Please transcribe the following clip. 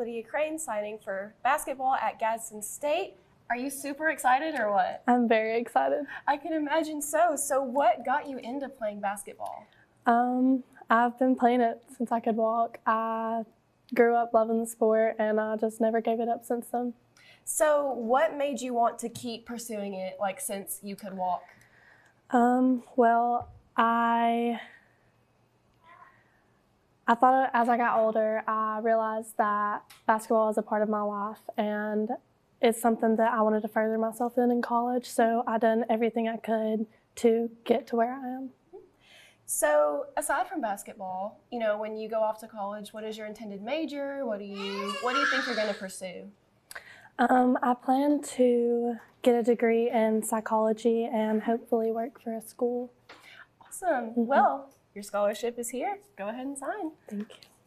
Lydia Crane signing for basketball at Gadsden State. Are you super excited or what? I'm very excited. I can imagine so. So, what got you into playing basketball? Um, I've been playing it since I could walk. I grew up loving the sport and I just never gave it up since then. So, what made you want to keep pursuing it like since you could walk? Um, well, I I thought as I got older, I realized that basketball is a part of my life and it's something that I wanted to further myself in in college. So I done everything I could to get to where I am. So, aside from basketball, you know, when you go off to college, what is your intended major? What do you what do you think you're going to pursue? Um, I plan to get a degree in psychology and hopefully work for a school. Awesome. Well, your scholarship is here. Go ahead and sign. Thank you.